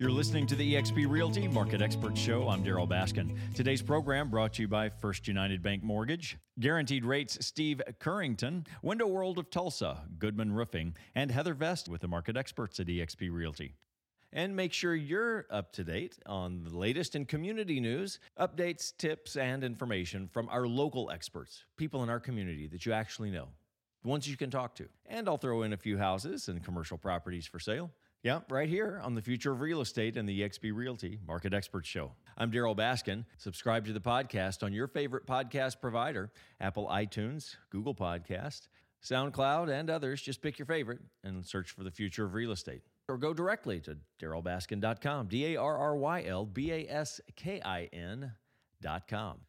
You're listening to the eXp Realty Market Expert Show. I'm Darryl Baskin. Today's program brought to you by First United Bank Mortgage, Guaranteed Rates Steve Currington, Window World of Tulsa, Goodman Roofing, and Heather Vest with the market experts at eXp Realty. And make sure you're up to date on the latest in community news, updates, tips, and information from our local experts, people in our community that you actually know, the ones you can talk to. And I'll throw in a few houses and commercial properties for sale. Yeah, right here on the Future of Real Estate and the eXp Realty Market Expert Show. I'm Darryl Baskin. Subscribe to the podcast on your favorite podcast provider Apple iTunes, Google Podcast, SoundCloud, and others. Just pick your favorite and search for the Future of Real Estate. Or go directly to darrylbaskin.com, D A R R Y L B A S K I N.com.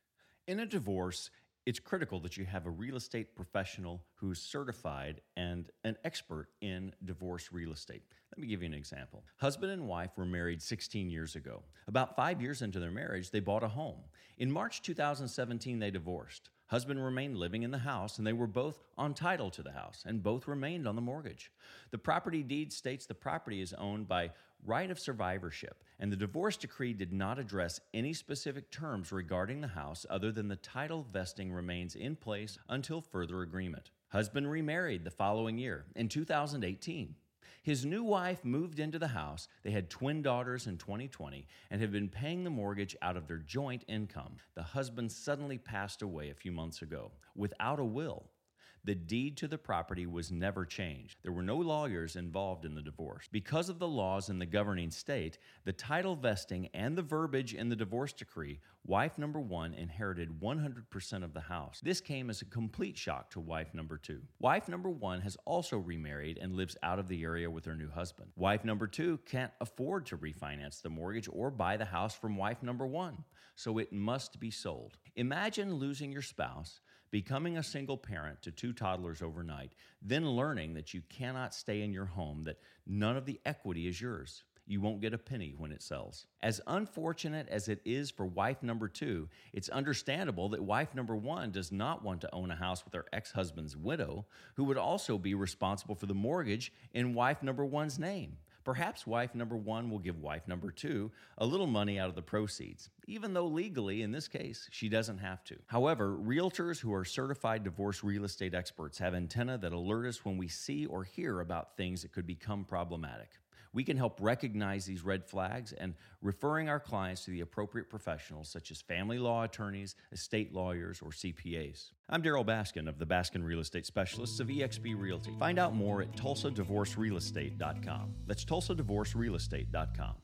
In a divorce, it's critical that you have a real estate professional who's certified and an expert in divorce real estate. Let me give you an example. Husband and wife were married 16 years ago. About five years into their marriage, they bought a home. In March 2017, they divorced. Husband remained living in the house, and they were both on title to the house, and both remained on the mortgage. The property deed states the property is owned by right of survivorship, and the divorce decree did not address any specific terms regarding the house other than the title vesting remains in place until further agreement. Husband remarried the following year, in 2018. His new wife moved into the house. They had twin daughters in 2020 and had been paying the mortgage out of their joint income. The husband suddenly passed away a few months ago without a will. The deed to the property was never changed. There were no lawyers involved in the divorce. Because of the laws in the governing state, the title vesting, and the verbiage in the divorce decree, wife number one inherited 100% of the house. This came as a complete shock to wife number two. Wife number one has also remarried and lives out of the area with her new husband. Wife number two can't afford to refinance the mortgage or buy the house from wife number one, so it must be sold. Imagine losing your spouse becoming a single parent to two toddlers overnight, then learning that you cannot stay in your home, that none of the equity is yours. You won't get a penny when it sells. As unfortunate as it is for wife number two, it's understandable that wife number one does not want to own a house with her ex husband's widow, who would also be responsible for the mortgage in wife number one's name. Perhaps wife number one will give wife number two a little money out of the proceeds, even though legally, in this case, she doesn't have to. However, realtors who are certified divorce real estate experts have antenna that alert us when we see or hear about things that could become problematic. We can help recognize these red flags and referring our clients to the appropriate professionals such as family law attorneys, estate lawyers, or CPAs. I'm Darryl Baskin of the Baskin Real Estate Specialists of eXp Realty. Find out more at tulsadivorcerealestate.com. That's tulsadivorcerealestate.com.